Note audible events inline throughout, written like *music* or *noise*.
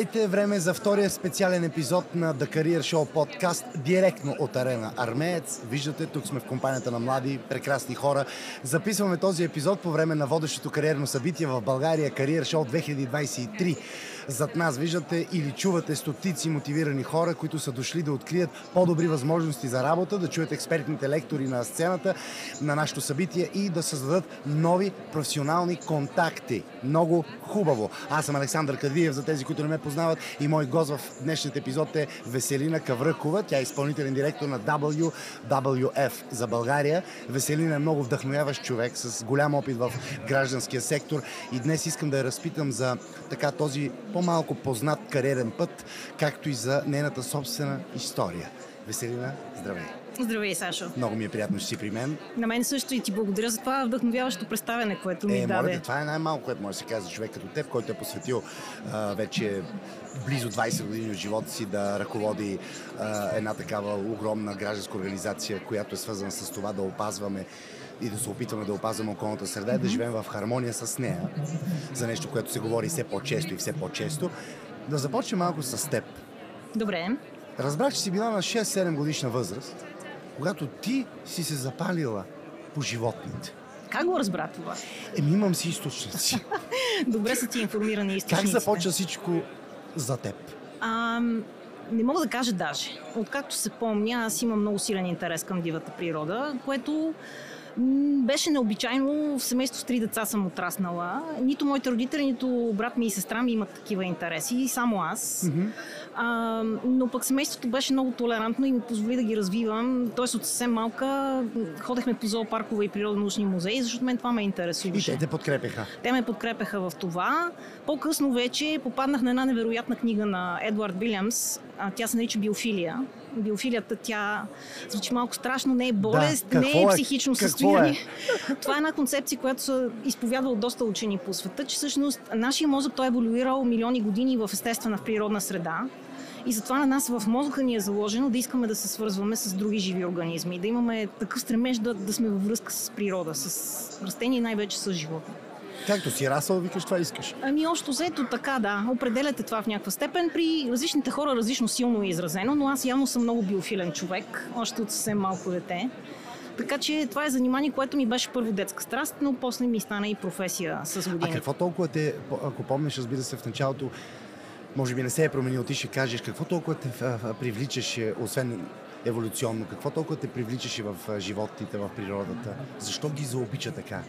Здравейте, време за втория специален епизод на The Career Show подкаст, директно от арена Армеец. Виждате, тук сме в компанията на млади, прекрасни хора. Записваме този епизод по време на водещото кариерно събитие в България Career Show 2023. Зад нас виждате или чувате стотици мотивирани хора, които са дошли да открият по-добри възможности за работа, да чуят експертните лектори на сцената на нашето събитие и да създадат нови професионални контакти. Много хубаво. Аз съм Александър Кадвиев, за тези, които не ме познават и мой гост в днешният епизод е Веселина Кавръкова. Тя е изпълнителен директор на WWF за България. Веселина е много вдъхновяващ човек с голям опит в гражданския сектор и днес искам да я разпитам за така този по-малко познат кариерен път, както и за нейната собствена история. Веселина, здравей! Здравей, Сашо. Много ми е приятно, че си при мен. На мен също и ти благодаря за това вдъхновяващо представяне, което ми е, даде. Моля, това е най-малко, което може да се каже за човек като теб, който е посветил а, вече близо 20 години от живота си да ръководи а, една такава огромна гражданска организация, която е свързана с това да опазваме и да се опитваме да опазваме околната среда и да живеем в хармония с нея. За нещо, което се говори все по-често и все по-често. Да започнем малко с теб. Добре. Разбрах, че си била на 6-7 годишна възраст, когато ти си се запалила по животните. Как го разбра това? Еми, имам си източници. *laughs* Добре са ти информирани източници. Как започва всичко за теб? А, не мога да кажа даже. Откакто се помня, аз имам много силен интерес към дивата природа, което беше необичайно. В семейство с три деца съм отраснала. Нито моите родители, нито брат ми и сестра ми имат такива интереси, само аз. Mm-hmm. А, но пък семейството беше много толерантно и ми позволи да ги развивам. Тоест от съвсем малка ходехме по зоопаркове и природонаучни музеи, защото мен това ме интересуваше. И те те подкрепеха? Те ме подкрепеха в това. По-късно вече попаднах на една невероятна книга на Едуард Билямс. Тя се нарича Биофилия биофилията, тя звучи малко страшно, не е болест, да, не е, е психично какво състояние. Е? Това е една концепция, която се изповядва от доста учени по света, че всъщност нашия мозък той е еволюирал милиони години в естествена, в природна среда. И затова на нас в мозъка ни е заложено да искаме да се свързваме с други живи организми, да имаме такъв стремеж да, да сме във връзка с природа, с растения и най-вече с животни. Както си расъл, викаш това искаш. Ами още взето така, да. Определяте това в някаква степен. При различните хора различно силно е изразено, но аз явно съм много биофилен човек, още от съвсем малко дете. Така че това е занимание, което ми беше първо детска страст, но после ми стана и професия с години. А какво толкова те, ако помниш, разбира се, в началото, може би не се е променил, ти ще кажеш, какво толкова те привличаше, освен еволюционно, какво толкова те привличаше в животните, в природата? Защо ги заобича така?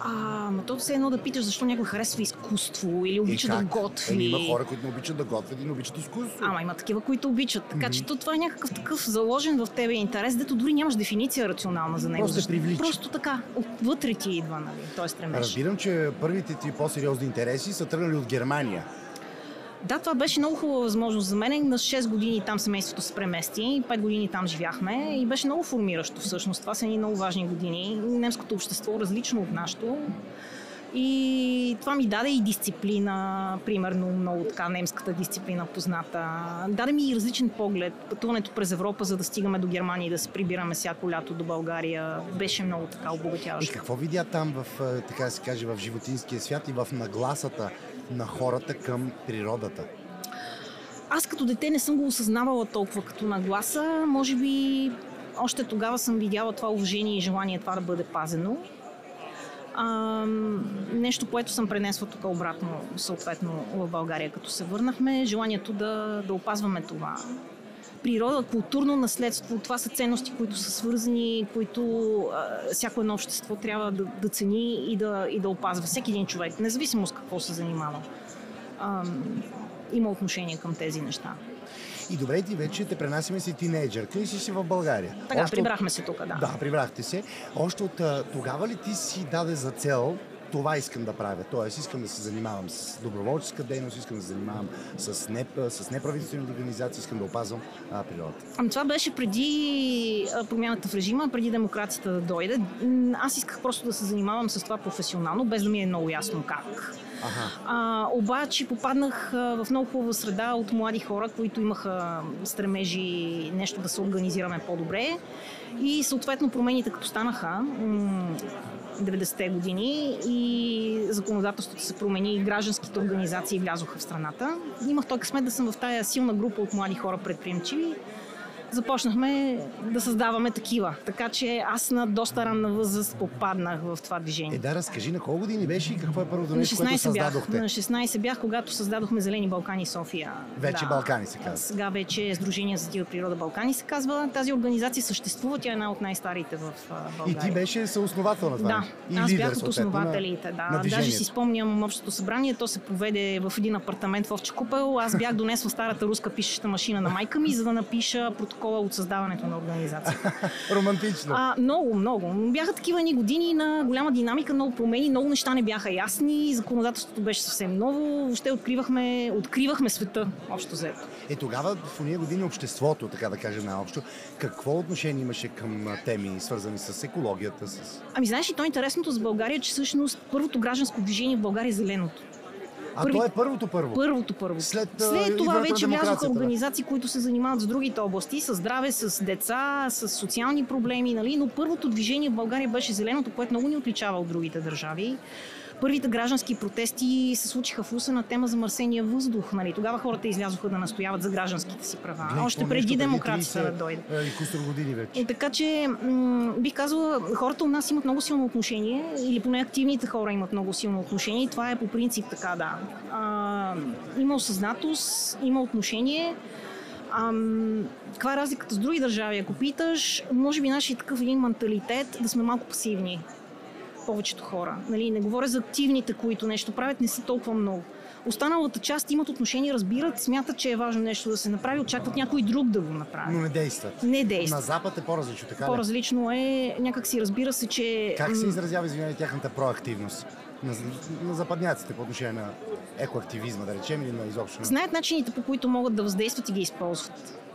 А, но то все едно да питаш защо някой харесва изкуство или обича да готви. Еми, има хора, които не обичат да готвят и не обичат изкуство. Ама има такива, които обичат. Така mm-hmm. че то, това е някакъв такъв заложен в тебе интерес, дето дори нямаш дефиниция рационална за него. Просто привлича. Просто така. Отвътре ти идва, нали? Той стремеш. Разбирам, че първите ти по-сериозни интереси са тръгнали от Германия. Да, това беше много хубава възможност за мен. На 6 години там семейството се премести, 5 години там живяхме и беше много формиращо всъщност. Това са едни много важни години. Немското общество различно от нашето. И това ми даде и дисциплина, примерно много така немската дисциплина позната. Даде ми и различен поглед. Пътуването през Европа, за да стигаме до Германия и да се прибираме всяко лято до България, беше много така обогатяващо. И какво видя там в, така да се каже, в животинския свят и в нагласата на хората към природата? Аз като дете не съм го осъзнавала толкова като нагласа. Може би още тогава съм видяла това уважение и желание това да бъде пазено. А, нещо, което съм пренесла тук обратно, съответно в България, като се върнахме, желанието да, да опазваме това. Природа, културно наследство, това са ценности, които са свързани, които а, всяко едно общество трябва да, да цени и да, и да опазва. Всеки един човек, независимо с какво се занимава, а, има отношение към тези неща. И добре, ти вече те пренасяме си тинейджърка и си си в България. Така, Още прибрахме от... се тук, да. Да, прибрахте се. Още от тогава ли ти си даде за цел това искам да правя. Тоест, искам да се занимавам с доброволческа дейност, искам да се занимавам с, не, с неправителствени организации, искам да опазвам а, природата. Ами това беше преди промяната в режима, преди демокрацията да дойде. Аз исках просто да се занимавам с това професионално, без да ми е много ясно как. Ага. А, обаче попаднах в много хубава среда от млади хора, които имаха стремежи нещо да се организираме по-добре. И съответно промените като станаха, 90-те години и законодателството се промени, гражданските организации влязоха в страната. Имах той късмет да съм в тая силна група от млади хора предприемчиви, започнахме да създаваме такива. Така че аз на доста ранна възраст попаднах в това движение. Е, да, разкажи на колко години беше и какво е първото нещо, което създадохте? Бях, на 16 бях, когато създадохме Зелени Балкани София. Вече да. Балкани се казва. Сега вече Сдружение за тива природа Балкани се казва. Тази организация съществува, тя е една от най-старите в България. И ти беше съосновател на това? Да, и аз лидер, бях от основателите. Да. На Даже си спомням общото събрание, то се проведе в един апартамент в Овче Купел. Аз бях донесла старата руска пишеща машина на майка ми, за да напиша протокола от създаването на организация. *laughs* Романтично. А, много, много. Бяха такива ни години на голяма динамика, много промени, много неща не бяха ясни, законодателството беше съвсем ново, въобще откривахме, откривахме света, общо взето. Е, тогава в уния години обществото, така да кажем наобщо, какво отношение имаше към теми, свързани с екологията? С... Ами знаеш ли, то е интересното за България, че всъщност първото гражданско движение в България е зеленото. А Първи... то е първото първо? Първото първо. След, След това вече влязоха организации, които се занимават с другите области, с здраве, с деца, с социални проблеми, нали? но първото движение в България беше зеленото, което много ни отличава от другите държави. Първите граждански протести се случиха в Руса на тема за мърсения въздух. Нали? Тогава хората излязоха да настояват за гражданските си права. Глей, Още преди демокрацията да дойде. И кусор години вече. И така че м- бих казала, хората у нас имат много силно отношение, или поне активните хора имат много силно отношение. И това е по принцип така, да. А, има осъзнатост, има отношение. Ам, каква е разликата с други държави? Ако питаш, може би нашия такъв един менталитет да сме малко пасивни повечето хора. Нали, не говоря за активните, които нещо правят, не са толкова много. Останалата част имат отношение, разбират, смятат, че е важно нещо да се направи, очакват някой друг да го направи. Но не действат. Не действат. На Запад е по-различно, така По-различно е, някак си разбира се, че... Как се изразява, извинявай, тяхната проактивност? На, на западняците по отношение на екоактивизма, да речем, или на изобщо? Знаят начините, по които могат да въздействат и ги използват.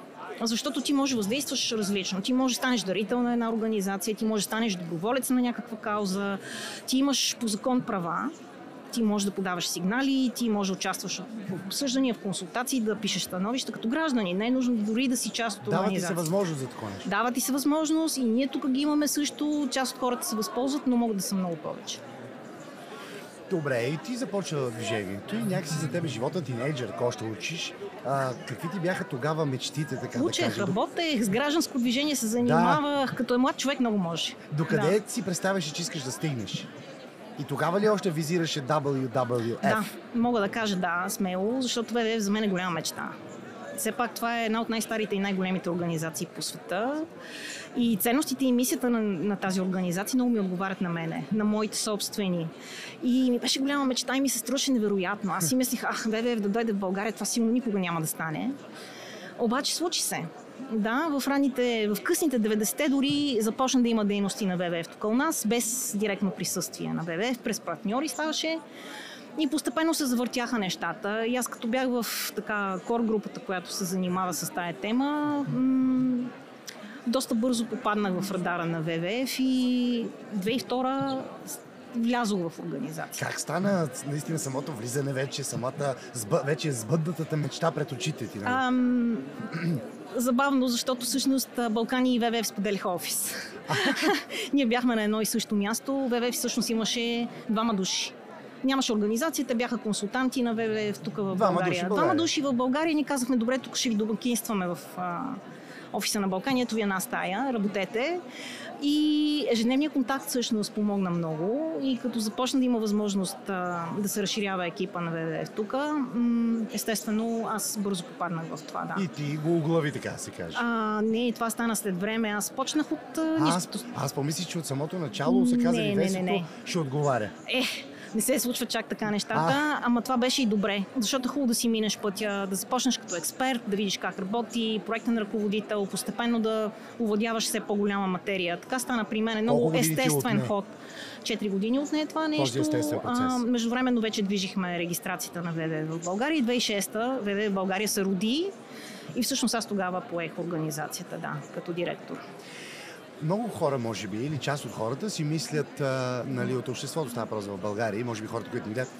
Защото ти можеш да въздействаш различно. Ти можеш да станеш дарител на една организация, ти можеш да станеш доброволец на някаква кауза, ти имаш по закон права, ти можеш да подаваш сигнали, ти можеш да участваш в обсъждания, в консултации, да пишеш становища като граждани. Не е нужно дори да си част от организация. Дава ти се възможност за такова нещо. Дава ти се възможност и ние тук ги имаме също. Част от хората се възползват, но могат да са много повече. Добре, и ти започва движението и някакси за тебе живота тинейджър, ако още учиш. А, какви ти бяха тогава мечтите, така Учех, да кажа? работех, с гражданско движение се занимавах, да. като е млад човек много може. Докъде да. си представяш, че искаш да стигнеш? И тогава ли още визираше WWF? Да, мога да кажа да, смело, защото WWF за мен е голяма мечта. Все пак това е една от най-старите и най-големите организации по света. И ценностите и мисията на, на тази организация много ми отговарят на мене, на моите собствени. И ми беше голяма мечта и ми се струваше невероятно. Аз си мислих, ах, ВВФ да дойде в България, това сигурно никога няма да стане. Обаче случи се. Да, в ранните, в късните 90-те дори започна да има дейности на ВВФ тук у нас, без директно присъствие на ВВФ, през партньори ставаше. И постепенно се завъртяха нещата. И аз като бях в така кор групата, която се занимава с тая тема, м- доста бързо попаднах в радара на ВВФ и 2002 влязох в организация. Как стана наистина самото влизане вече, самата вече сбъднатата мечта пред очите ти? Нали? Ам, забавно, защото всъщност Балкани и ВВФ споделиха офис. *laughs* Ние бяхме на едно и също място. ВВФ всъщност имаше двама души. Нямаше организация, те бяха консултанти на ВВФ тук в Двама България. души в Двама България. души в България ни казахме, добре, тук ще ви домакинстваме в а, офиса на Балкания, ето ви една стая, работете. И ежедневният контакт всъщност помогна много и като започна да има възможност а, да се разширява екипа на ВВФ тук, м- естествено аз бързо попаднах в това, да. И ти го оглави, така се каже. А, не, това стана след време. Аз почнах от а, аз, аз помислих, че от самото начало се каза Не, не, не, не. ще отговаря. Е, не се случва чак така нещата, А. ама това беше и добре, защото е хубаво да си минеш пътя, да започнеш като експерт, да видиш как работи, проектен ръководител, постепенно да овладяваш все по-голяма материя. Така стана при мен е много естествен ход. Четири години отне това нещо. А, междувременно вече движихме регистрацията на ВВ в България и 2006-та ВВ в България се роди и всъщност аз тогава поех организацията, да, като директор. Много хора, може би, или част от хората си мислят, а, нали, от обществото става въпрос в България, и може би хората, които ни гледат,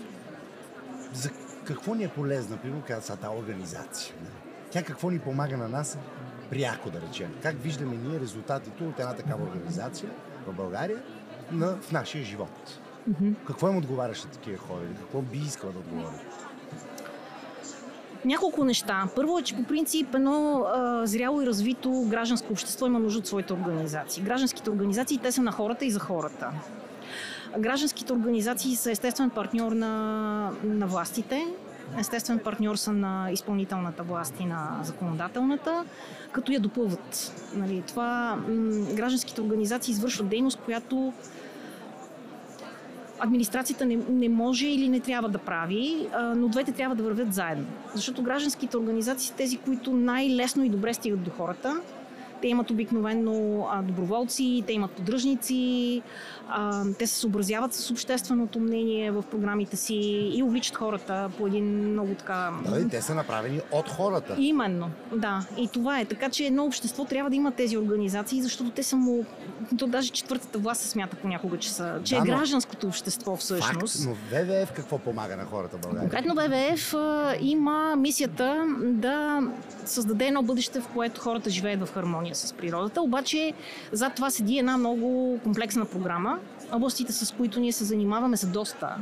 за какво ни е полезна, примерно, каза са тази организация. нали? Тя какво ни помага на нас пряко, да речем. Как виждаме ние резултатите от една такава организация в България на, в нашия живот. Mm-hmm. Какво им отговаряш на такива хора? Какво би искала да отговори? Няколко неща. Първо е, че по принцип едно а, зряло и развито гражданско общество има нужда от своите организации. Гражданските организации, те са на хората и за хората. Гражданските организации са естествен партньор на, на властите, естествен партньор са на изпълнителната власт и на законодателната, като я допълват. Нали, това м- гражданските организации извършват дейност, която администрацията не, не може или не трябва да прави, а, но двете трябва да вървят заедно. Защото гражданските организации са тези, които най-лесно и добре стигат до хората. Те имат обикновено доброволци, те имат поддръжници, те се съобразяват с общественото мнение в програмите си и увличат хората по един много така... Да, и те са направени от хората. Именно, да. И това е. Така че едно общество трябва да има тези организации, защото те са му... То даже четвъртата власт се смята понякога, че, са, че да, е гражданското общество всъщност. Факт, но ВВФ какво помага на хората в България? Конкретно ВВФ има мисията да създаде едно бъдеще, в което хората живеят в хармония с природата. Обаче зад това седи една много комплексна програма, областите, с които ние се занимаваме, са доста.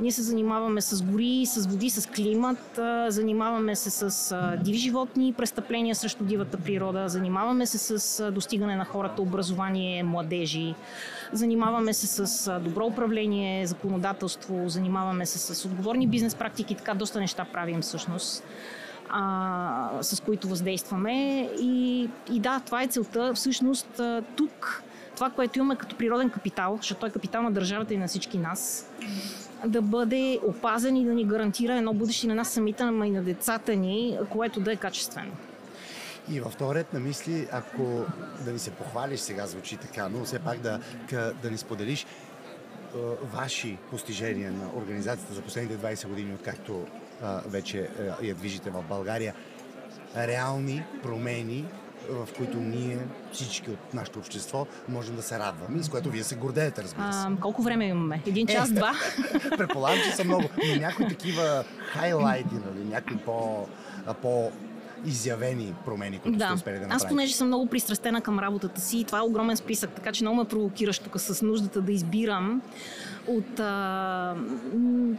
Ние се занимаваме с гори, с води, с климат, занимаваме се с диви животни, престъпления срещу дивата природа, занимаваме се с достигане на хората, образование, младежи, занимаваме се с добро управление, законодателство, занимаваме се с отговорни бизнес практики, така доста неща правим всъщност. А, с които въздействаме. И, и да, това е целта. Всъщност тук това, което имаме като природен капитал, защото той е капитал на държавата и на всички нас, да бъде опазен и да ни гарантира едно бъдеще на нас самите, но и на децата ни, което да е качествено. И в този на мисли, ако да ни се похвалиш, сега звучи така, но все пак да, да ни споделиш ваши постижения на организацията за последните 20 години, откакто вече я движите в България, реални промени в които ние, всички от нашето общество, можем да се радваме и с което вие се гордеете, разбира се. А, колко време имаме? Един час, е, два? *laughs* Предполагам, че са много. Но някои такива хайлайти, нали, някои по, по изявени промени, които да. сте успели да направите? Аз понеже съм много пристрастена към работата си, това е огромен списък, така че много ме провокираш тук с нуждата да избирам от а,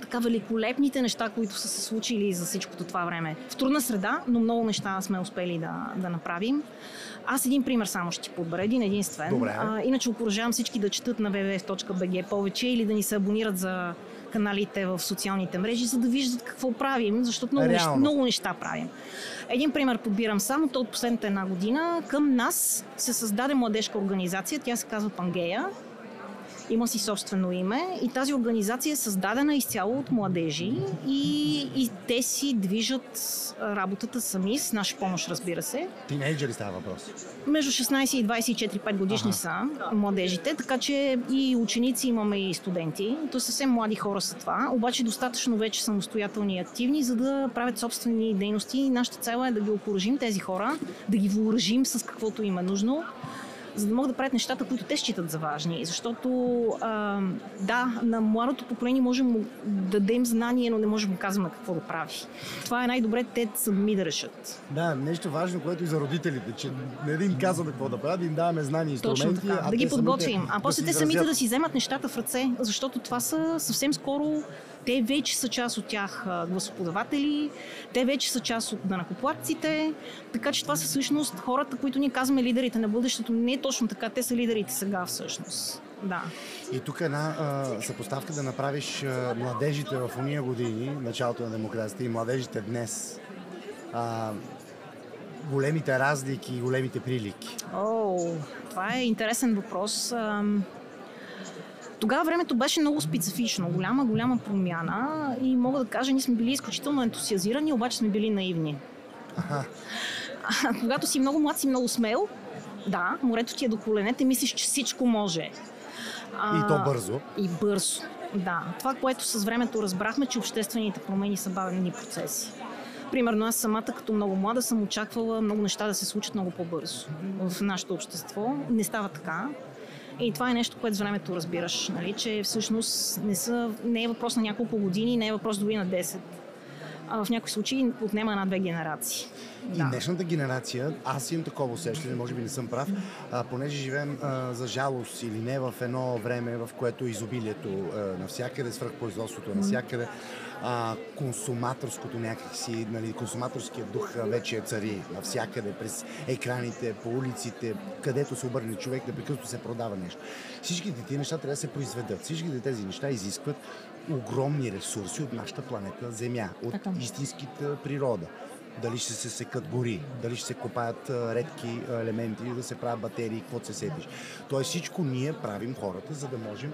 така великолепните неща, които са се случили за всичкото това време. В трудна среда, но много неща сме успели да, да направим. Аз един пример само ще ти подбера, един единствен. Добре. А, иначе окоръжавам всички да четат на www.bg повече или да ни се абонират за каналите в социалните мрежи, за да виждат какво правим, защото много, неща, много неща правим. Един пример подбирам само, то от последната една година. Към нас се създаде младежка организация, тя се казва Пангея има си собствено име и тази организация е създадена изцяло от младежи и, и те си движат работата сами, с наша помощ, разбира се. Тинейджери става въпрос? Между 16 и 24-5 годишни ага. са младежите, така че и ученици имаме и студенти. То съвсем млади хора са това, обаче достатъчно вече самостоятелни и активни, за да правят собствени дейности. Нашата цел е да ги окоръжим тези хора, да ги въоръжим с каквото им е нужно за да могат да правят нещата, които те считат за важни. Защото, а, да, на младото поколение можем да дадем знание, но не можем да казваме какво да прави. Това е най-добре те сами да решат. Да, нещо важно, което и за родителите, че не да им казваме какво да правят, да им даваме знания и инструменти. Точно така, а да ги подготвим. А после да те самите да си вземат нещата в ръце, защото това са съвсем скоро те вече са част от тях гласоподаватели, те вече са част от данакоплатците, така че това са всъщност хората, които ние казваме лидерите на бъдещето. Не е точно така, те са лидерите сега всъщност. Да. И тук една а, съпоставка да направиш а, младежите в уния години, началото на демокрацията и младежите днес. А, големите разлики и големите прилики. О, това е интересен въпрос. Тогава времето беше много специфично, голяма, голяма промяна и мога да кажа, ние сме били изключително ентусиазирани, обаче сме били наивни. Ага. А, когато си много млад, си много смел, да, морето ти е до коленете, мислиш, че всичко може. А, и то бързо. И бързо, да. Това, което с времето разбрахме, че обществените промени са бавени процеси. Примерно аз самата като много млада съм очаквала много неща да се случат много по-бързо в нашето общество. Не става така. И това е нещо, което с времето разбираш, нали, че всъщност не, са, не е въпрос на няколко години, не е въпрос дори на 10. а, в някои случаи отнема една-две генерации. И да. днешната генерация, аз имам такова усещане, може би не съм прав, а, понеже живеем а, за жалост или не в едно време, в което изобилието а, навсякъде, свръхпроизводството навсякъде, а, консуматорското някакси, нали, консуматорският дух вече цари навсякъде, през екраните, по улиците, където се обърне човек, непрекъснато се продава нещо. Всичките тези неща трябва да се произведат. Всичките тези неща изискват огромни ресурси от нашата планета Земя, от така. истинската природа дали ще се секат гори, дали ще се копаят редки елементи, да се правят батерии, какво се сетиш. Тоест всичко ние правим хората, за да можем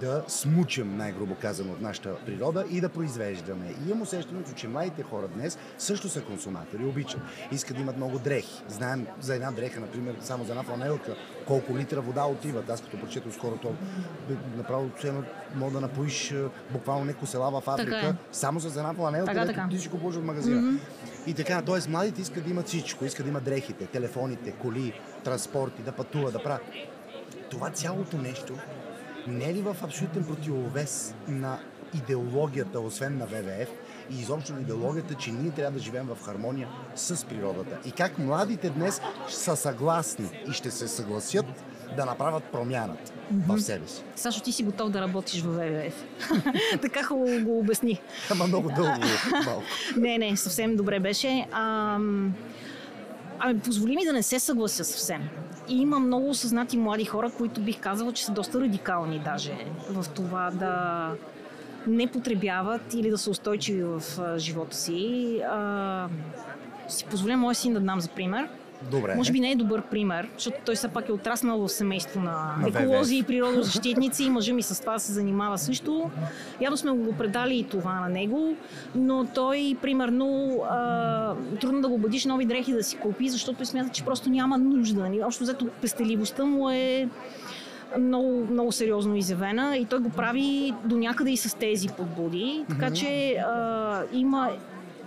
да смучим, най-грубо казано, от нашата природа и да произвеждаме. И имам усещането, че младите хора днес също са консуматори, обичат. Искат да имат много дрехи. Знаем за една дреха, например, само за една фланелка, колко литра вода отиват. Аз като прочето скоро то направо мога да напоиш буквално неко села в Африка, е. само за една фланелка, така, така. ти си купуваш от магазина. Mm-hmm. И така, т.е. младите искат да имат всичко. Искат да имат дрехите, телефоните, коли, транспорти, да пътуват, да правят. Това цялото нещо не е ли в абсолютен противовес на идеологията, освен на ВВФ, и изобщо идеологията, че ние трябва да живеем в хармония с природата. И как младите днес са съгласни и ще се съгласят да направят промяната mm-hmm. в себе си. Сашо, ти си готов да работиш в ВВФ. *laughs* така хубаво го обясни. Ама много дълго. малко. *laughs* не, не, съвсем добре беше. Ам... Ами, позволи ми да не се съглася съвсем. И има много осъзнати млади хора, които бих казала, че са доста радикални даже в това да не потребяват или да са устойчиви в живота си. А, си позволя моя син да дам за пример. Добре. Може би не е добър пример, защото той все пак е отраснал в семейство на, на еколози и природозащитници. Мъжа ми с това се занимава също. Явно сме го предали и това на него, но той, примерно, а, трудно да го убедиш нови дрехи да си купи, защото смята, че просто няма нужда. Нали? Общо взето пестеливостта му е много, много сериозно изявена и той го прави до някъде и с тези подбуди. Така mm-hmm. че а, има,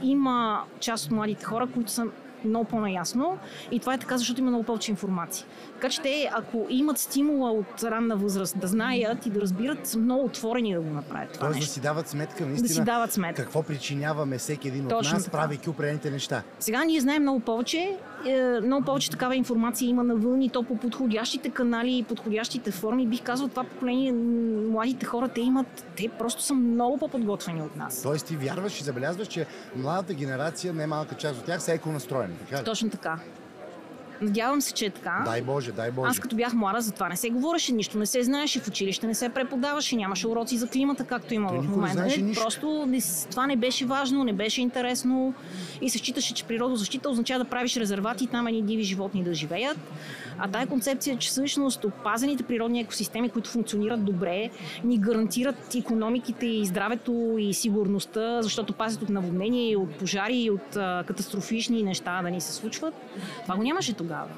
има част от младите хора, които са много по-наясно. И това е така, защото има много повече информация. Така че те, ако имат стимула от ранна възраст да знаят и да разбират, са много отворени да го направят. Това Тоест нещо. да си дават сметка, наистина, да си дават сметка. какво причиняваме всеки един Точно от нас, така. правейки определените неща. Сега ние знаем много повече. Е, много повече такава информация има на вълни, то по подходящите канали и подходящите форми. Бих казал, това поколение, младите хора, те имат, те просто са много по-подготвени от нас. Тоест ти вярваш и забелязваш, че младата генерация, не малка част от тях, са еконастроени. Така Точно така. Надявам се, че е така. Дай Боже, дай Боже. Аз като бях млада, за това не се говореше нищо, не се знаеше в училище, не се преподаваше, нямаше уроци за климата, както има Той в момента. Не нищо. Просто не, това не беше важно, не беше интересно и се считаше, че природозащита означава да правиш резервати и там едни диви животни да живеят. А тая концепция, че всъщност опазените природни екосистеми, които функционират добре, ни гарантират економиките и здравето и сигурността, защото пазят от наводнения, от пожари от а, катастрофични неща да ни се случват. Това го нямаше тогава.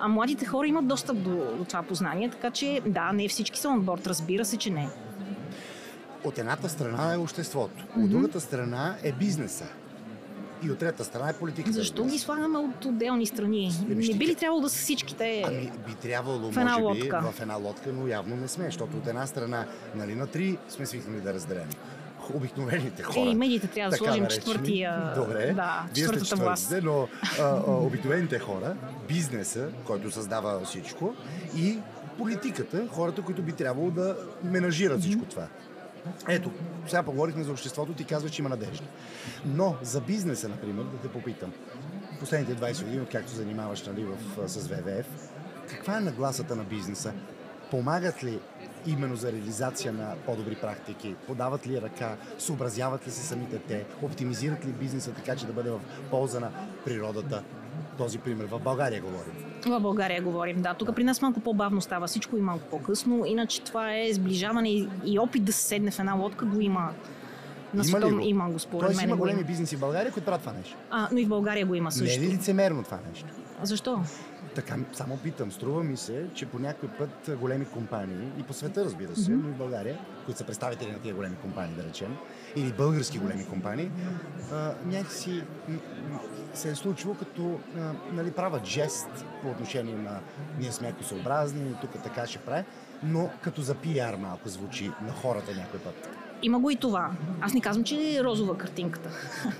А младите хора имат достъп до, до това познание, така че да, не всички са на борт, разбира се, че не. От едната страна е обществото, от mm-hmm. другата страна е бизнеса. И от трета страна е политиката. Защо ги слагаме от отделни страни? Еми, не би ли трябвало да са всичките Ами би трябвало, в една може лодка. би, в една лодка, но явно не сме, защото от една страна, нали, на три сме свикнали да разделим обикновените хора. Е, медиите трябва да сложим наречени. четвъртия. Добре, да, вие сте четвъртите, но а, а, *laughs* обикновените хора, бизнеса, който създава всичко и политиката, хората, които би трябвало да менажират mm-hmm. всичко това. Ето, сега поговорихме за обществото, ти казваш, че има надежда. Но за бизнеса, например, да те попитам, последните 20 години, откакто занимаваш нали, в, с ВВФ, каква е нагласата на бизнеса? Помагат ли именно за реализация на по-добри практики? Подават ли ръка? Съобразяват ли се самите те? Оптимизират ли бизнеса така, че да бъде в полза на природата? Този пример. В България говорим. В България говорим, да. Тук при нас малко по-бавно става всичко и малко по-късно. Иначе това е сближаване и опит да се седне в една лодка го има на има, го? има го, според Тоест, мен. има големи бизнеси в България, които правят това нещо. А, но и в България го има също. Не е ли лицемерно това нещо? Защо? Така, само питам. Струва ми се, че по някой път големи компании, и по света разбира се, но и в България, които са представители на тия големи компании, да речем, или български големи компании, а, някакси се е случило като а, нали, правят жест по отношение на ние сме екосъобразни, тук така ще прави, но като за пиар малко звучи на хората някой път. Има го и това. Аз не казвам, че е розова картинката.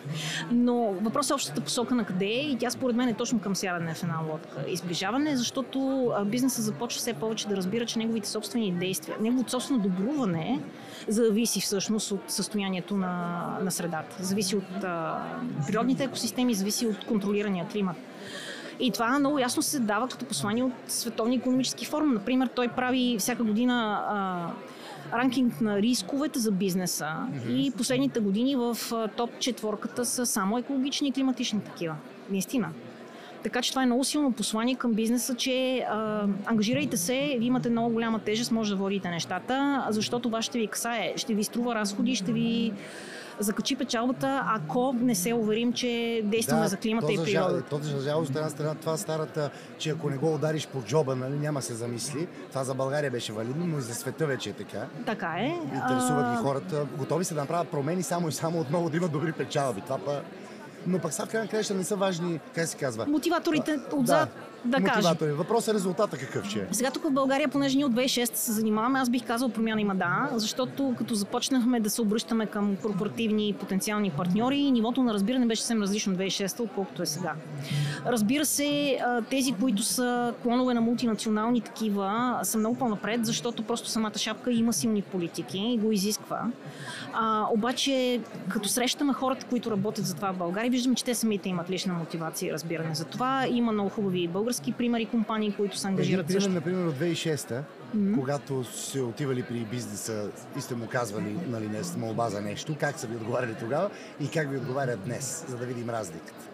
*laughs* Но въпросът е общата посока на къде е и тя според мен е точно към сядане в една лодка. Изближаване, защото бизнесът започва все повече да разбира, че неговите собствени действия, неговото собствено добруване зависи всъщност от състоянието на, на средата. Зависи от а, природните екосистеми, зависи от контролирания климат. И това много ясно се дава като послание от Световния економически форум. Например, той прави всяка година а, ранкинг на рисковете за бизнеса mm-hmm. и последните години в топ четворката са само екологични и климатични такива. Наистина. Така че това е много силно послание към бизнеса, че а, ангажирайте се, ви имате много голяма тежест, може да водите нещата, защото това ще ви касае, ще ви струва разходи, ще ви закачи печалбата, ако не се уверим, че действаме да, за климата и природата. То за жалост, от една страна, това старата, че ако не го удариш по джоба, нали, няма се замисли. Това за България беше валидно, но и за света вече е така. Така е. Интересуват ги хората. Готови се да направят промени само и само отново да имат добри печалби. Това па но пък сега в крайна краща не са важни, как се казва? Мотиваторите отзад да, да мотиватори. Въпросът е резултата какъв ще е. Сега тук в България, понеже ние от 2006 се занимаваме, аз бих казал промяна има да, защото като започнахме да се обръщаме към корпоративни и потенциални партньори, нивото на разбиране беше съвсем различно 2006, отколкото е сега. Разбира се, тези, които са клонове на мултинационални такива, са много по-напред, защото просто самата шапка има силни политики и го изисква. А, обаче, като срещаме хората, които работят за това в България, виждаме, че те самите имат лична мотивация и разбиране за това. Има много хубави български примери, компании, които се ангажират Един пример, например, от 2006 mm-hmm. когато се отивали при бизнеса и сте му казвали нали, не с молба за нещо, как са ви отговаряли тогава и как ви отговарят днес, за да видим разликата?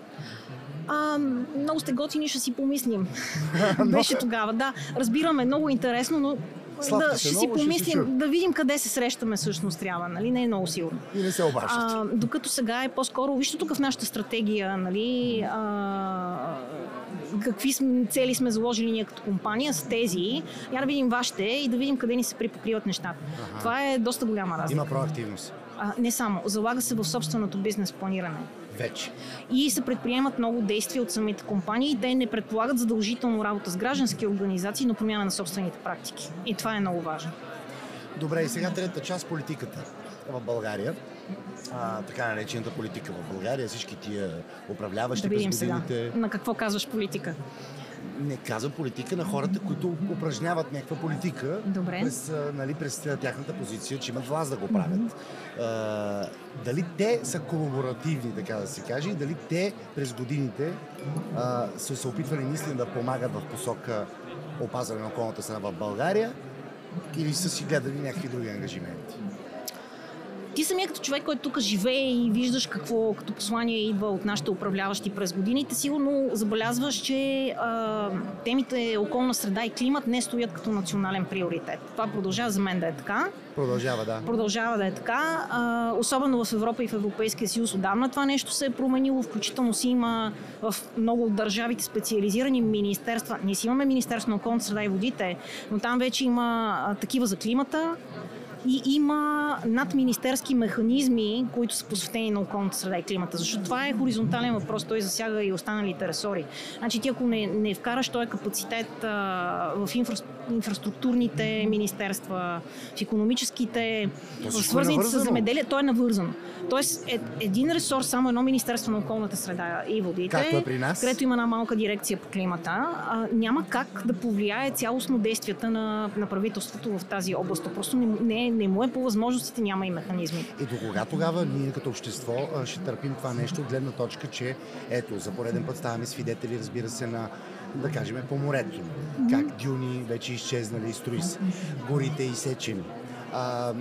А, много сте готини, ще си помислим. *laughs* Беше тогава, да. Разбираме, много интересно, но Сладки да, ще си помислим, ще да видим къде се срещаме всъщност трябва, нали? Не е много сигурно. И не се обаждат. докато сега е по-скоро, вижте тук в нашата стратегия, нали, а, какви цели сме заложили ние като компания с тези, я да видим вашите и да видим къде ни се припокриват нещата. Ага. Това е доста голяма разлика. Има проактивност. А, не само, залага се в собственото бизнес планиране. Вече. И се предприемат много действия от самите компании. Те не предполагат задължително работа с граждански организации, но промяна на собствените практики. И това е много важно. Добре, и сега трета част политиката в България. А, така наречената политика в България, всички тия управляващи да през годините. Сега. На какво казваш политика? Не казвам политика на хората, които упражняват някаква политика Добре. През, нали, през тяхната позиция, че имат власт да го правят. Mm-hmm. А, дали те са колаборативни, така да се каже, и дали те през годините а, са се опитвали наистина да помагат в посока опазване на околната среда в България или са си гледали някакви други ангажименти? Ти самия като човек, който тук живее и виждаш какво като послание идва от нашите управляващи през годините, сигурно забелязваш, че а, темите околна среда и климат не стоят като национален приоритет. Това продължава за мен да е така. Продължава, да. Продължава да е така. А, особено в Европа и в Европейския съюз отдавна това нещо се е променило. Включително си има в много от държавите специализирани министерства. Ние си имаме Министерство на околната среда и водите, но там вече има а, такива за климата, и има надминистерски механизми, които са посветени на околната среда и климата. Защото това е хоризонтален въпрос, той засяга и останалите ресори. Значи ти ако не, не вкараш този капацитет а, в инфра, инфраструктурните министерства, в економическите, в свързаните с земеделие, то е навързано. Тоест, е, един ресурс, само едно Министерство на околната среда и водите, Както е при нас? където има една малка дирекция по климата, а, няма как да повлияе цялостно действията на, на правителството в тази област. То просто не, не, не му е по възможностите, няма и механизми. И до кога тогава ние като общество ще търпим това нещо от гледна точка, че ето, за пореден път ставаме свидетели, разбира се, на да кажем, по морето. Как дюни вече изчезнали, строи горите изсечени. А,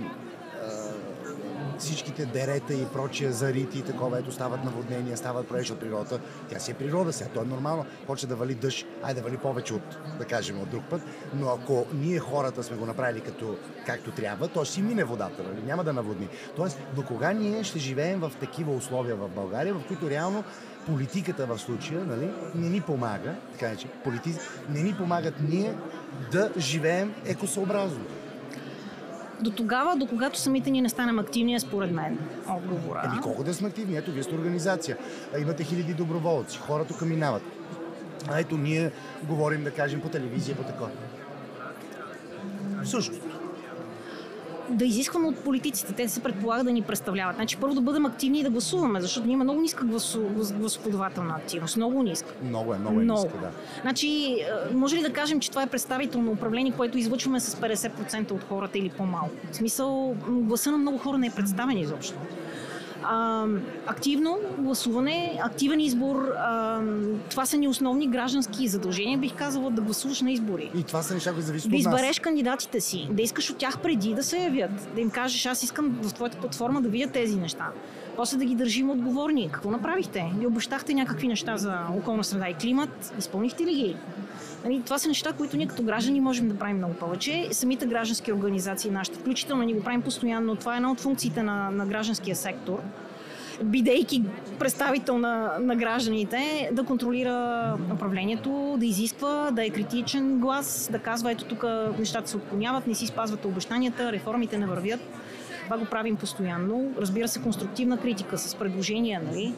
всичките дерета и прочия зарити и такова, ето стават наводнения, стават проекти от природата. Тя си е природа сега, то е нормално. Почва да вали дъжд, ай да вали повече от, да кажем, от друг път. Но ако ние хората сме го направили като, както трябва, то ще си мине водата, нали? няма да наводни. Тоест, до кога ние ще живеем в такива условия в България, в които реално политиката в случая нали, не ни помага, така че политици не ни помагат ние да живеем екосъобразно. До тогава, до когато самите ние не станем активни, е според мен отговора. Еми колко да сме активни? Ето, вие сте организация. Имате хиляди доброволци. Хора тук минават. А ето ние говорим, да кажем, по телевизия, по такова. Също. Да изискваме от политиците. Те се предполага да ни представляват. Значи първо да бъдем активни и да гласуваме, защото ние има много ниска гласу, гласоподавателна активност. Много ниска. Много е, много е Много. ниска, да. Значи, може ли да кажем, че това е представително управление, което излъчваме с 50% от хората или по-малко? В смисъл, гласа на много хора не е представен изобщо. А, активно гласуване, активен избор, а, това са ни основни граждански задължения, бих казала, да гласуваш на избори. И това са неща, които зависят Да от нас. избереш кандидатите си, да искаш от тях преди да се явят, да им кажеш, аз искам в твоята платформа да видя тези неща. После да ги държим отговорни. Какво направихте? Ви обещахте някакви неща за околна среда и климат, изпълнихте ли ги? Нали, това са неща, които ние като граждани можем да правим много повече. Самите граждански организации, нашите, включително ни го правим постоянно. Това е една от функциите на, на гражданския сектор бидейки представител на, на гражданите, да контролира управлението, да изисква, да е критичен глас, да казва, ето тук нещата се отклоняват, не си спазвате обещанията, реформите не вървят. Това го правим постоянно. Разбира се, конструктивна критика с предложения, нали?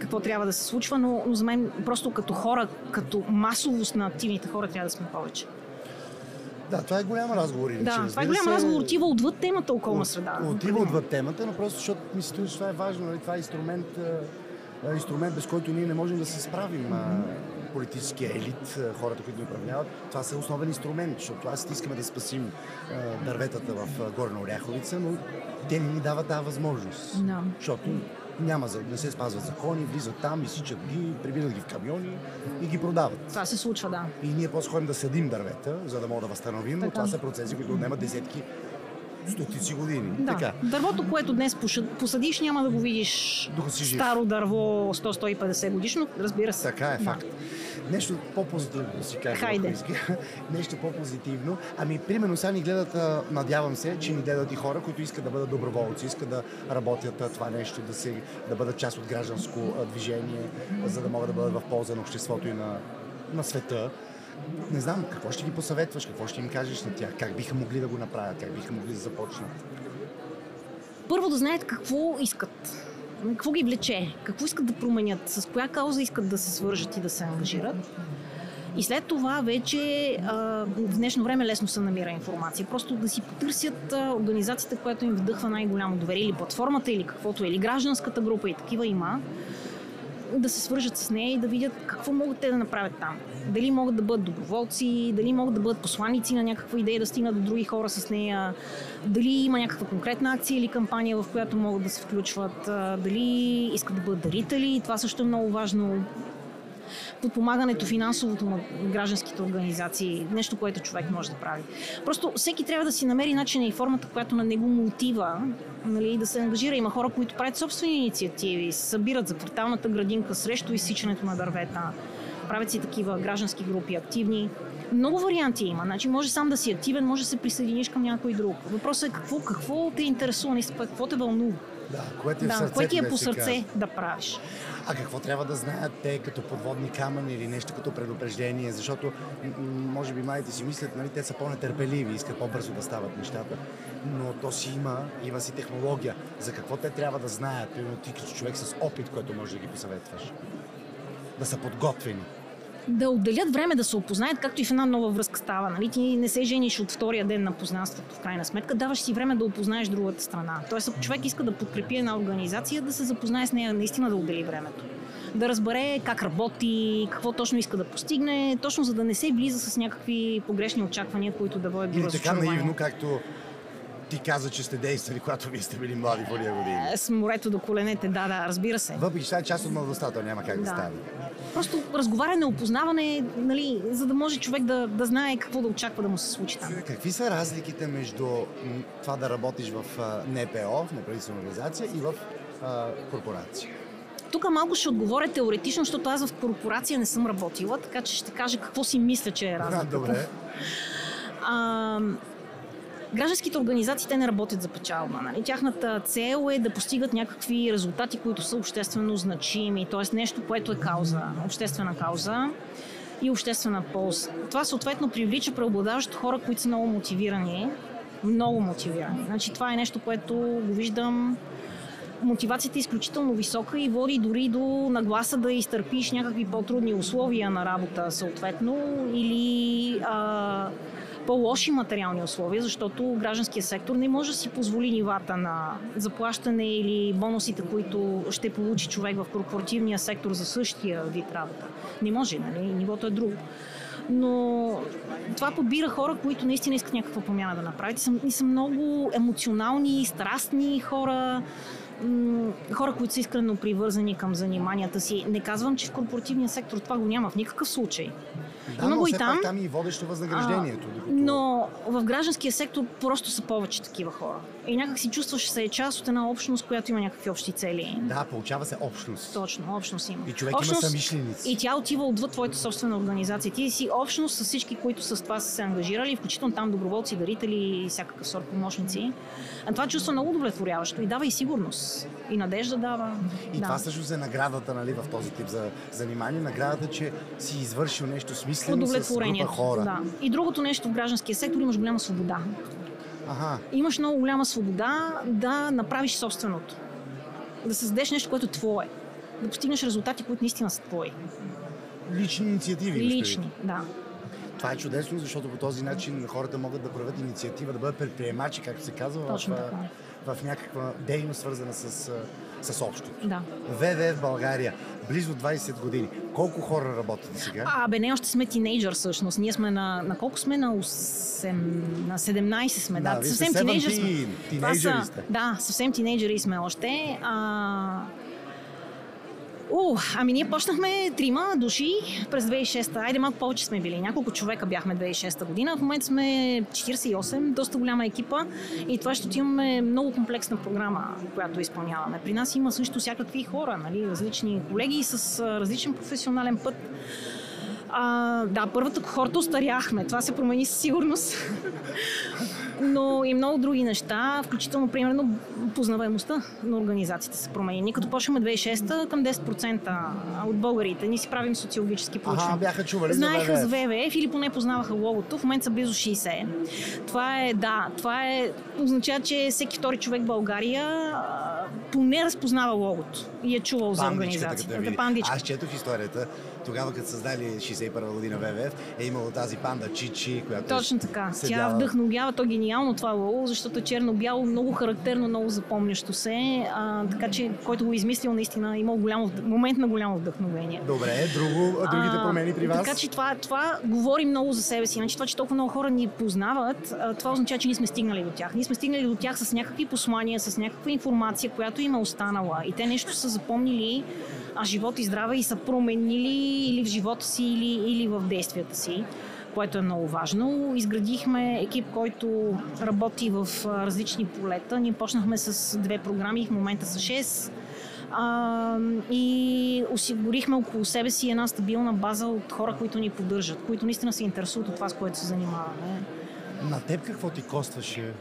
какво трябва да се случва, но, но за мен просто като хора, като масовост на активните хора трябва да сме повече. Да, това е голям разговор. иначе, Да, това е голям се. разговор, отива отвъд темата околна среда. Отива отвъд темата, но просто защото ми се струва, че това е важно. Нали? Това е инструмент, инструмент, без който ние не можем да се справим. Политическия елит, хората, които ни управляват, това са основен инструмент, защото аз искаме да спасим дърветата в Горна Оряховица, но те не ни дават тази възможност. Да. Защото няма, не се спазват закони, влизат там, изсичат ги, прибират ги в камиони и ги продават. Това се случва, да. И ние после ходим да съдим дървета, за да мога да възстановим, но Така. това са процеси, които отнемат десетки, стотици години. Да. Така. Дървото, което днес посадиш, няма да го видиш старо дърво 100-150 годишно, разбира се. Така е Да. факт. Нещо по-позитивно да си кажа. Хайде. *laughs* Нещо по-позитивно. Ами, примерно, сега ни гледат, надявам се, че ни гледат и хора, които искат да бъдат доброволци, искат да работят това нещо, да, се, да бъдат част от гражданско движение, за да могат да бъдат в полза на обществото и на, на света. Не знам, какво ще ги посъветваш, какво ще им кажеш на тях, как биха могли да го направят, как биха могли да започнат. Първо да знаят какво искат. Какво ги влече, какво искат да променят, с коя кауза искат да се свържат и да се ангажират. И след това вече в днешно време лесно се намира информация. Просто да си потърсят организацията, която им вдъхва най-голямо доверие, или платформата, или каквото е, или гражданската група, и такива има, да се свържат с нея и да видят какво могат те да направят там. Дали могат да бъдат доброволци, дали могат да бъдат посланици на някаква идея, да стигнат до други хора с нея, дали има някаква конкретна акция или кампания, в която могат да се включват, дали искат да бъдат дарители, това също е много важно подпомагането финансовото на гражданските организации, нещо, което човек може да прави. Просто всеки трябва да си намери начина и формата, която на него му отива, нали, да се ангажира. Има хора, които правят собствени инициативи, събират за кварталната градинка срещу изсичането на дървета, правят си такива граждански групи, активни. Много варианти има. Значи може сам да си активен, може да се присъединиш към някой друг. Въпросът е какво, какво те интересува, какво те вълнува. Да, кое ти е Да, сърцето, кое ти е по сърце да правиш. А какво трябва да знаят те като подводни камъни или нещо като предупреждение? Защото, може би младите си мислят, нали, те са по-нетърпеливи, искат по-бързо да стават нещата. Но то си има, има си технология. За какво те трябва да знаят? Примерно ти като човек с опит, който може да ги посъветваш. Да са подготвени. Да отделят време да се опознаят, както и в една нова връзка става. Нали? Ти не се жениш от втория ден на познанството, в крайна сметка. Даваш си време да опознаеш другата страна. Тоест, ако човек иска да подкрепи една организация, да се запознае с нея, наистина да отдели времето. Да разбере как работи, какво точно иска да постигне, точно за да не се влиза с някакви погрешни очаквания, които да водят до Или така разочарование. наивно, както ти каза, че сте действали, когато вие сте били млади в ония години. Е, С морето до коленете, да, да, разбира се. Въпреки, че това е част от младостта, то няма как да, Да. стане. Просто разговаряне, опознаване, нали, за да може човек да, да знае какво да очаква да му се случи там. Какви са разликите между това да работиш в НПО, в неправителствена организация и в а, корпорация? Тук малко ще отговоря теоретично, защото аз в корпорация не съм работила, така че ще кажа какво си мисля, че е разликата. добре. А, гражданските организации те не работят за печалба. Нали? Тяхната цел е да постигат някакви резултати, които са обществено значими, т.е. нещо, което е кауза, обществена кауза и обществена полза. Това съответно привлича преобладаващо хора, които са много мотивирани, много мотивирани. Значи, това е нещо, което го виждам мотивацията е изключително висока и води дори до нагласа да изтърпиш някакви по-трудни условия на работа, съответно, или а, по-лоши материални условия, защото гражданския сектор не може да си позволи нивата на заплащане или бонусите, които ще получи човек в корпоративния сектор за същия вид работа. Не може, нали? Нивото е друго но това подбира хора, които наистина искат някаква промяна да направят. И са, и са много емоционални, страстни хора, хора, които са искрено привързани към заниманията си. Не казвам, че в корпоративния сектор това го няма в никакъв случай. Да, Има го и там. там и водещо възнаграждението. А, но в гражданския сектор просто са повече такива хора. И някак си чувстваш, се част от една общност, която има някакви общи цели. Да, получава се общност. Точно, общност има. И човек общност, има самишленици. И тя отива отвъд твоята собствена организация. Ти си общност с всички, които с това са се ангажирали, включително там доброволци, дарители и всякакъв сорт помощници. А това чувство е много удовлетворяващо и дава и сигурност. И надежда дава. И да. това също е наградата нали, в този тип за занимание. Наградата, че си извършил нещо смислено с група хора. Да. И другото нещо в гражданския сектор имаш голяма свобода. Ага. Имаш много голяма свобода да направиш собственото. Да създадеш нещо, което е твое. Да постигнеш резултати, които наистина са твои. Лични инициативи. Лични, да. Това е чудесно, защото по този начин хората могат да правят инициатива, да бъдат предприемачи, както се казва, Точно в, така в някаква дейност, свързана с, с общото. Да. ВВ в България. Близо 20 години. Колко хора работят сега? А, бе, не, още сме тинейджър всъщност. Ние сме на, на колко сме? На, 8, на 17 сме. Да, да съвсем тинейджър сме. Тинейджъри сте. Да, съвсем тинейджъри сме още. А, О, ами ние почнахме трима души през 2006. Айде малко повече сме били. Няколко човека бяхме 2006 година. В момента сме 48, доста голяма екипа и това ще имаме много комплексна програма, която изпълняваме. При нас има също всякакви хора, нали, различни колеги с различен професионален път. А, да, първата кохорта остаряхме. Това се промени със сигурност. Но и много други неща, включително, примерно, познаваемостта на организациите се промени. Ние като почнем 2006 към 10% от българите. Ние си правим социологически проучвания. Ага, бяха чували Знаеха за ВВФ или поне познаваха логото. В момента са близо 60. Това е, да, това е, означава, че всеки втори човек в България поне разпознава логото и е чувал за организацията. Аз четох историята тогава, като създали 61 година ВВФ, е имало тази панда Чичи, която Точно така. Седяла... Тя вдъхновява то гениално това лого, защото е черно-бяло, много характерно, много запомнящо се. А, така че, който го е измислил, наистина имал голямо, момент на голямо вдъхновение. Добре, друго, другите промени при вас? Така че това, това говори много за себе си. Значи това, че толкова много хора ни познават, това означава, че ние сме стигнали до тях. Ние сме стигнали до тях с някакви послания, с някаква информация, която им е останала. И те нещо са запомнили а живот и здраве и са променили или в живота си, или, или в действията си което е много важно. Изградихме екип, който работи в различни полета. Ние почнахме с две програми, в момента са 6. А, и осигурихме около себе си една стабилна база от хора, които ни поддържат, които наистина се интересуват от това, с което се занимаваме. На теб какво ти костваше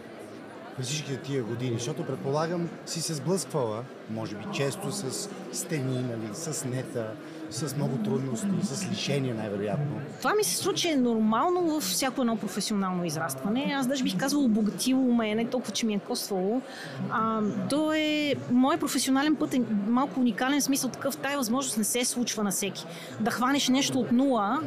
през всичките тия години? Защото предполагам си се сблъсквала, може би често с стени, нали, с нета, с много трудности, с лишения най-вероятно. Това ми се случи нормално във всяко едно професионално израстване. Аз даже бих казала обогатило ме, не толкова, че ми е коствало. А, то е... Моят професионален път е малко уникален смисъл такъв. Тая възможност не се случва на всеки. Да хванеш нещо от нула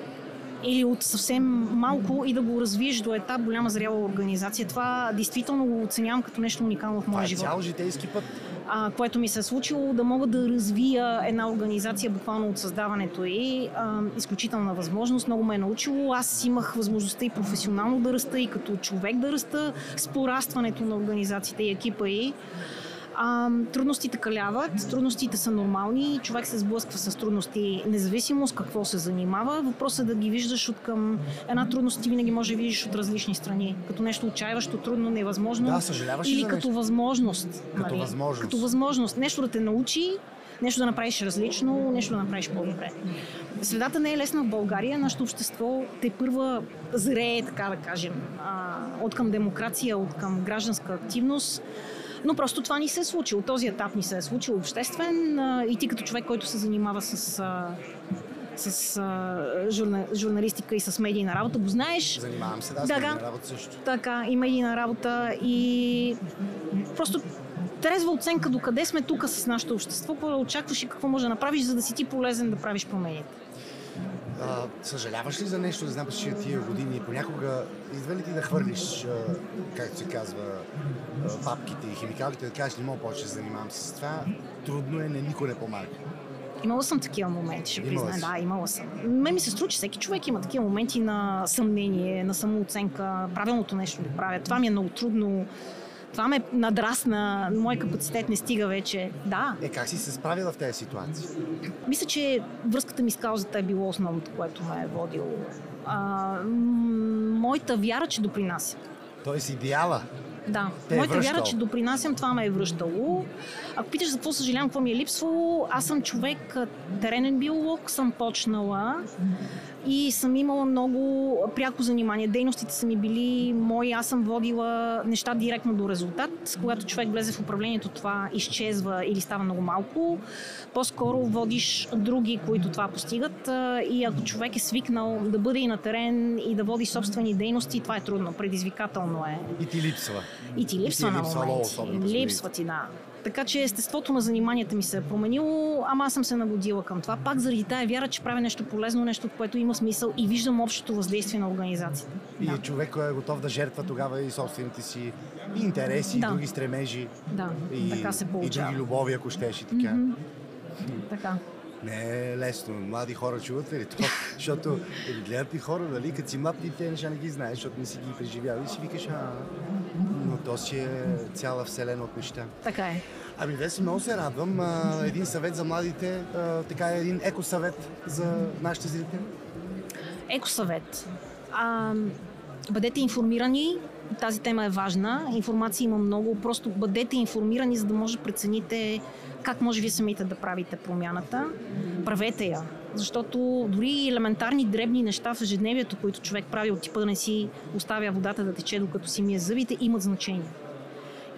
или от съвсем малко и да го развиеш до етап голяма зряла организация. Това действително го оценявам като нещо уникално в моя живот. Е цял житейски път. А, което ми се е случило да мога да развия една организация буквално от създаването и а, изключителна възможност. Много ме е научило. Аз имах възможността и професионално да раста, и като човек да раста с порастването на организациите и екипа и. А, трудностите каляват, трудностите са нормални, човек се сблъсква с трудности, независимо с какво се занимава. Въпросът е да ги виждаш от към една трудност, ти винаги може да видиш от различни страни. Като нещо отчаиващо, трудно, невъзможно. Да, съжаляваш или като нещо. възможност. Като нали? възможност. Като възможност. Нещо да те научи, нещо да направиш различно, нещо да направиш по-добре. Средата не е лесна в България. Нашето общество те първа зрее, така да кажем, от към демокрация, от към гражданска активност. Но просто това ни се е случило. Този етап ни се е случил обществен и ти като човек, който се занимава с с а, журна, журналистика и с медийна работа, го знаеш. Занимавам се, да, с медийна работа също. Така, и медийна работа и просто трезва оценка до къде сме тук с нашето общество, очакваш и какво може да направиш, за да си ти полезен да правиш промените. А, съжаляваш ли за нещо, да знам, че тия години понякога идва ли ти да хвърлиш, а, както се казва, а, папките и химикалите, да кажеш, не мога повече да занимавам се с това, трудно е, не, никой не помага. Имала съм такива моменти, ще призная. Да, имала съм. Мен ми се струва, че всеки човек има такива моменти на съмнение, на самооценка, правилното нещо ли правя. Това ми е много трудно. Това ме надрасна, мой капацитет не стига вече. Да, Е, как си се справила в тези ситуации? мисля, че връзката ми с каузата е било основното, което ме е водило. А, моята вяра, че допринася. Тоест идеала. Да, Те е моята вяра, връщал. че допринасям, това ме е връщало. Ако питаш за какво съжалявам, какво ми е липсвало, аз съм човек, теренен биолог, съм почнала и съм имала много пряко занимание. Дейностите са ми били мои, аз съм водила неща директно до резултат. Когато човек влезе в управлението, това изчезва или става много малко. По-скоро водиш други, които това постигат и ако човек е свикнал да бъде и на терен и да води собствени дейности, това е трудно, предизвикателно е. И ти липсва. И ти липсва И ти е на липсвало, моменти. Липсва ти, да. Така че естеството на заниманията ми се е променило, ама аз съм се нагодила към това. Пак заради тая вяра, че правя нещо полезно, нещо, от което има смисъл и виждам общото въздействие на организацията. И Да. човек е готов да жертва тогава и собствените си и интереси, Да. и други стремежи. Да, И, така се и получава. други любови, ако щеш и така. Мгм. Така. Не е лесно. Млади хора чуват ли то? *laughs* Защото е, гледат и хора, нали, като си млад и те неща не ги знаеш, защото не си ги преживял и си викаш, а, но то си е цяла вселена от неща. Така е. Ами, Веси, много се радвам. А, един съвет за младите, а, така един екосъвет за нашите зрители. Екосъвет. А, бъдете информирани. Тази тема е важна. Информация има много. Просто бъдете информирани, за да може да прецените как може вие самите да правите промяната. Правете я. Защото дори елементарни дребни неща в ежедневието, които човек прави от типа да не си оставя водата да тече докато си мие зъбите, имат значение.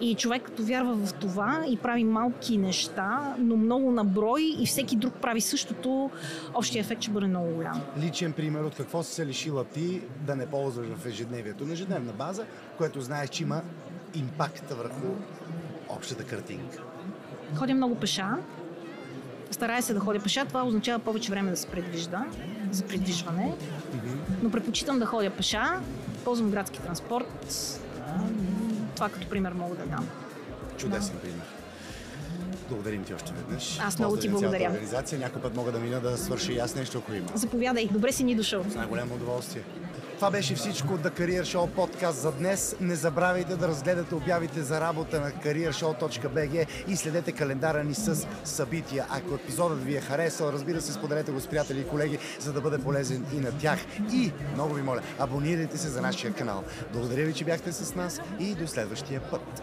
И човек като вярва в това и прави малки неща, но много на брой и всеки друг прави същото, общия ефект ще бъде много голям. Личен пример от какво си се лишила ти да не ползваш в ежедневието на ежедневна база, което знаеш, че има импакт върху общата картинка. Ходя много пеша. Старая се да ходя пеша. Това означава повече време да се предвижда, за придвижване. Но предпочитам да ходя пеша. Ползвам градски транспорт. Това като пример мога да дам. Чудесен пример. Благодарим ти още веднъж. Аз много ти благодаря. организация. Някой път мога да мина да свърши и аз нещо, ако има. Заповядай. Добре си ни дошъл. С най-голямо удоволствие. Това беше всичко от The Career Show подкаст за днес. Не забравяйте да разгледате обявите за работа на careershow.bg и следете календара ни с събития. Ако епизодът ви е харесал, разбира се, споделете го с приятели и колеги, за да бъде полезен и на тях. И, много ви моля, абонирайте се за нашия канал. Благодаря ви, че бяхте с нас и до следващия път.